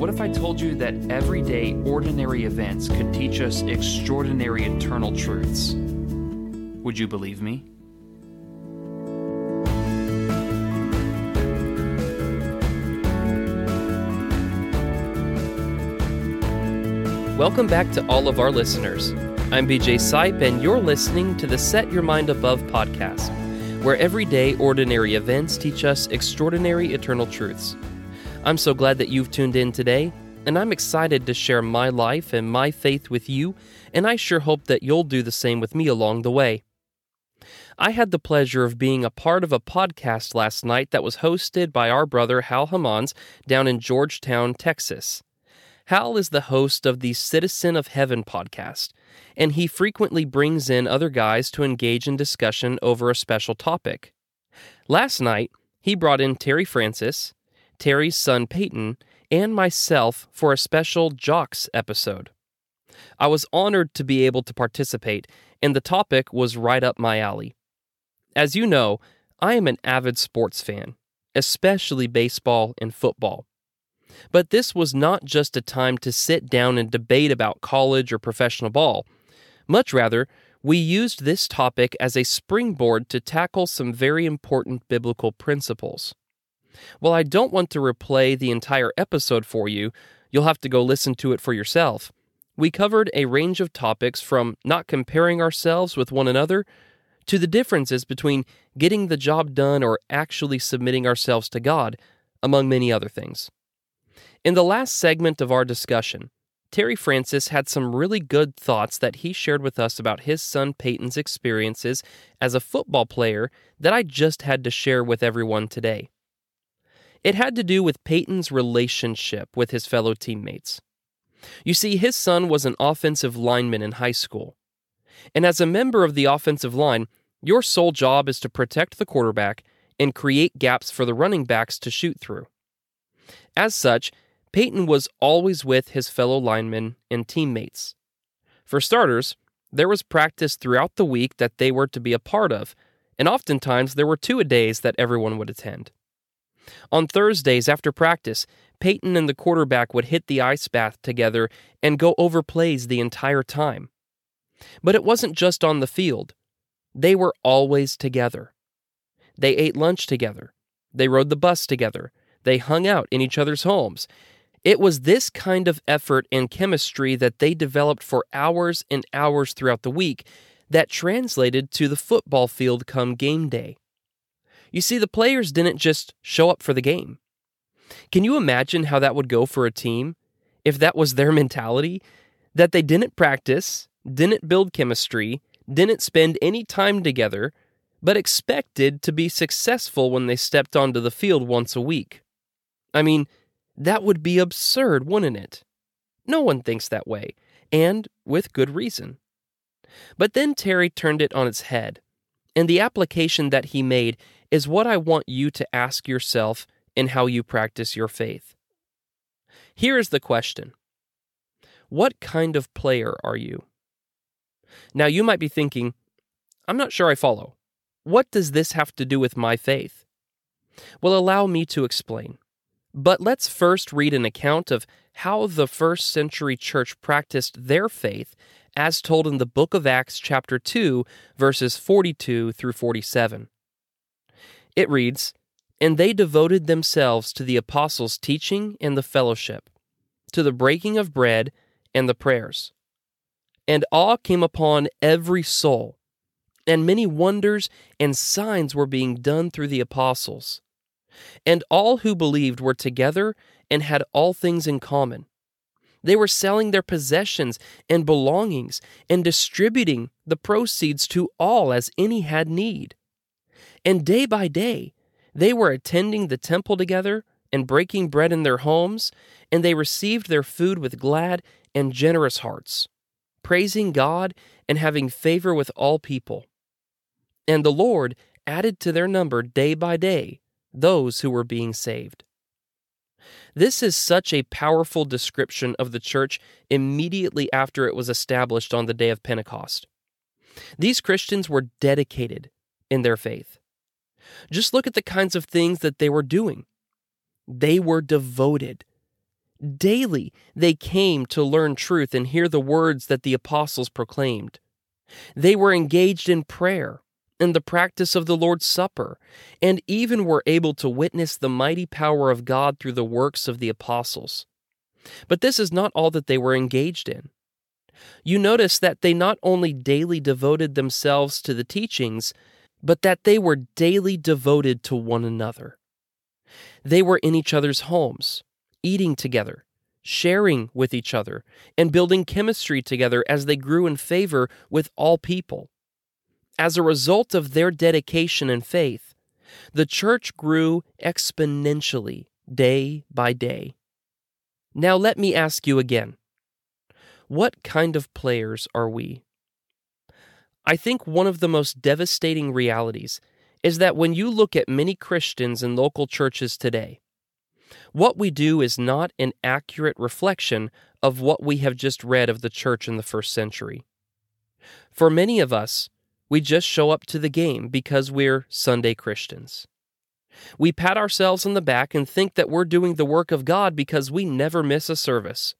what if I told you that everyday, ordinary events could teach us extraordinary eternal truths? Would you believe me? Welcome back to all of our listeners. I'm BJ Sipe, and you're listening to the Set Your Mind Above podcast, where everyday, ordinary events teach us extraordinary eternal truths. I'm so glad that you've tuned in today, and I'm excited to share my life and my faith with you, and I sure hope that you'll do the same with me along the way. I had the pleasure of being a part of a podcast last night that was hosted by our brother Hal Hammons down in Georgetown, Texas. Hal is the host of the Citizen of Heaven podcast, and he frequently brings in other guys to engage in discussion over a special topic. Last night, he brought in Terry Francis, Terry's son Peyton, and myself for a special Jocks episode. I was honored to be able to participate, and the topic was right up my alley. As you know, I am an avid sports fan, especially baseball and football. But this was not just a time to sit down and debate about college or professional ball. Much rather, we used this topic as a springboard to tackle some very important biblical principles. While I don't want to replay the entire episode for you, you'll have to go listen to it for yourself. We covered a range of topics from not comparing ourselves with one another to the differences between getting the job done or actually submitting ourselves to God, among many other things. In the last segment of our discussion, Terry Francis had some really good thoughts that he shared with us about his son Peyton's experiences as a football player that I just had to share with everyone today. It had to do with Peyton's relationship with his fellow teammates. You see, his son was an offensive lineman in high school. And as a member of the offensive line, your sole job is to protect the quarterback and create gaps for the running backs to shoot through. As such, Peyton was always with his fellow linemen and teammates. For starters, there was practice throughout the week that they were to be a part of, and oftentimes there were two a days that everyone would attend. On Thursdays after practice, Peyton and the quarterback would hit the ice bath together and go over plays the entire time. But it wasn't just on the field, they were always together. They ate lunch together, they rode the bus together, they hung out in each other's homes. It was this kind of effort and chemistry that they developed for hours and hours throughout the week that translated to the football field come game day. You see, the players didn't just show up for the game. Can you imagine how that would go for a team if that was their mentality? That they didn't practice, didn't build chemistry, didn't spend any time together, but expected to be successful when they stepped onto the field once a week. I mean, that would be absurd, wouldn't it? No one thinks that way, and with good reason. But then Terry turned it on its head, and the application that he made is what I want you to ask yourself in how you practice your faith. Here is the question What kind of player are you? Now, you might be thinking, I'm not sure I follow. What does this have to do with my faith? Well, allow me to explain. But let's first read an account of how the first century church practiced their faith as told in the book of Acts, chapter 2, verses 42 through 47. It reads, And they devoted themselves to the apostles' teaching and the fellowship, to the breaking of bread and the prayers. And awe came upon every soul, and many wonders and signs were being done through the apostles. And all who believed were together and had all things in common. They were selling their possessions and belongings and distributing the proceeds to all as any had need. And day by day, they were attending the temple together and breaking bread in their homes, and they received their food with glad and generous hearts, praising God and having favor with all people. And the Lord added to their number day by day those who were being saved. This is such a powerful description of the church immediately after it was established on the day of Pentecost. These Christians were dedicated in their faith. Just look at the kinds of things that they were doing. They were devoted. Daily, they came to learn truth and hear the words that the apostles proclaimed. They were engaged in prayer and the practice of the Lord's Supper, and even were able to witness the mighty power of God through the works of the apostles. But this is not all that they were engaged in. You notice that they not only daily devoted themselves to the teachings, but that they were daily devoted to one another. They were in each other's homes, eating together, sharing with each other, and building chemistry together as they grew in favor with all people. As a result of their dedication and faith, the church grew exponentially day by day. Now, let me ask you again what kind of players are we? I think one of the most devastating realities is that when you look at many Christians in local churches today, what we do is not an accurate reflection of what we have just read of the church in the first century. For many of us, we just show up to the game because we're Sunday Christians. We pat ourselves on the back and think that we're doing the work of God because we never miss a service.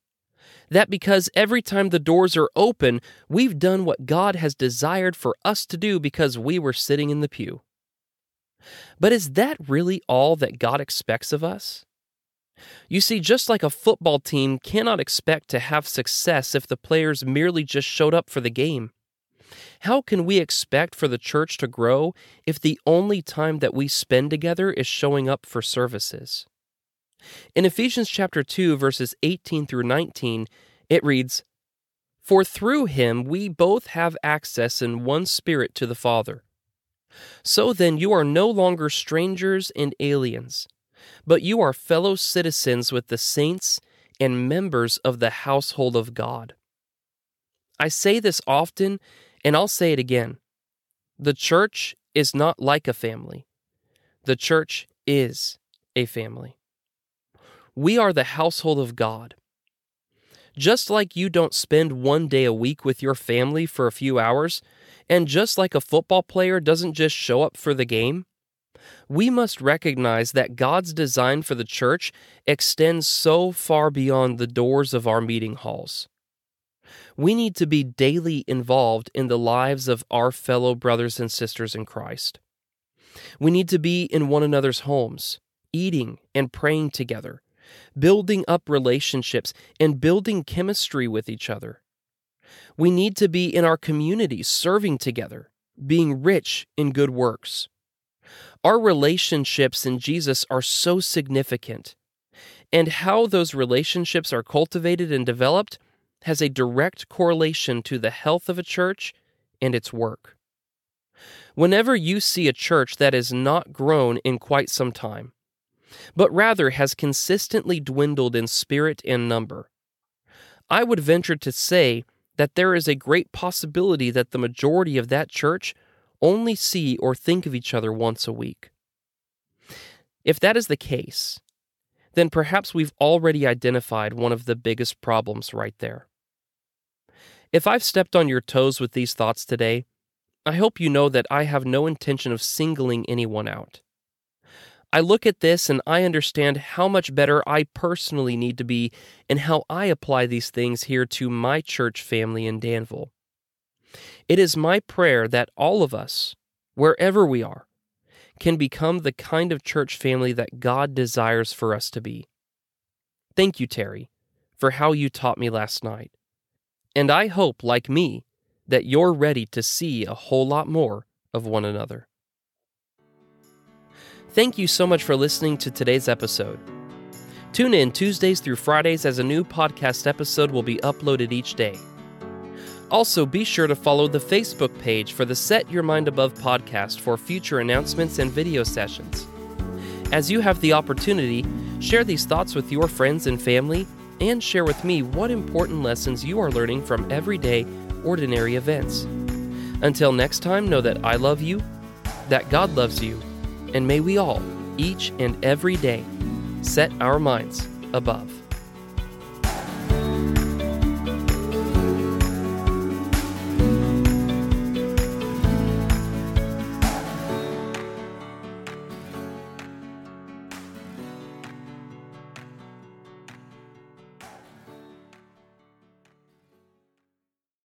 That because every time the doors are open, we've done what God has desired for us to do because we were sitting in the pew. But is that really all that God expects of us? You see, just like a football team cannot expect to have success if the players merely just showed up for the game. How can we expect for the church to grow if the only time that we spend together is showing up for services? In Ephesians chapter 2 verses 18 through 19, it reads, "For through him we both have access in one spirit to the Father. So then you are no longer strangers and aliens, but you are fellow citizens with the saints and members of the household of God." I say this often and I'll say it again the church is not like a family, the church is a family. We are the household of God. Just like you don't spend one day a week with your family for a few hours, and just like a football player doesn't just show up for the game, we must recognize that God's design for the church extends so far beyond the doors of our meeting halls. We need to be daily involved in the lives of our fellow brothers and sisters in Christ. We need to be in one another's homes, eating and praying together, building up relationships, and building chemistry with each other. We need to be in our communities, serving together, being rich in good works. Our relationships in Jesus are so significant, and how those relationships are cultivated and developed has a direct correlation to the health of a church and its work. Whenever you see a church that has not grown in quite some time, but rather has consistently dwindled in spirit and number, I would venture to say that there is a great possibility that the majority of that church only see or think of each other once a week. If that is the case, then perhaps we've already identified one of the biggest problems right there. If I've stepped on your toes with these thoughts today, I hope you know that I have no intention of singling anyone out. I look at this and I understand how much better I personally need to be and how I apply these things here to my church family in Danville. It is my prayer that all of us, wherever we are, can become the kind of church family that God desires for us to be. Thank you, Terry, for how you taught me last night. And I hope, like me, that you're ready to see a whole lot more of one another. Thank you so much for listening to today's episode. Tune in Tuesdays through Fridays as a new podcast episode will be uploaded each day. Also, be sure to follow the Facebook page for the Set Your Mind Above podcast for future announcements and video sessions. As you have the opportunity, share these thoughts with your friends and family, and share with me what important lessons you are learning from everyday, ordinary events. Until next time, know that I love you, that God loves you, and may we all, each and every day, set our minds above.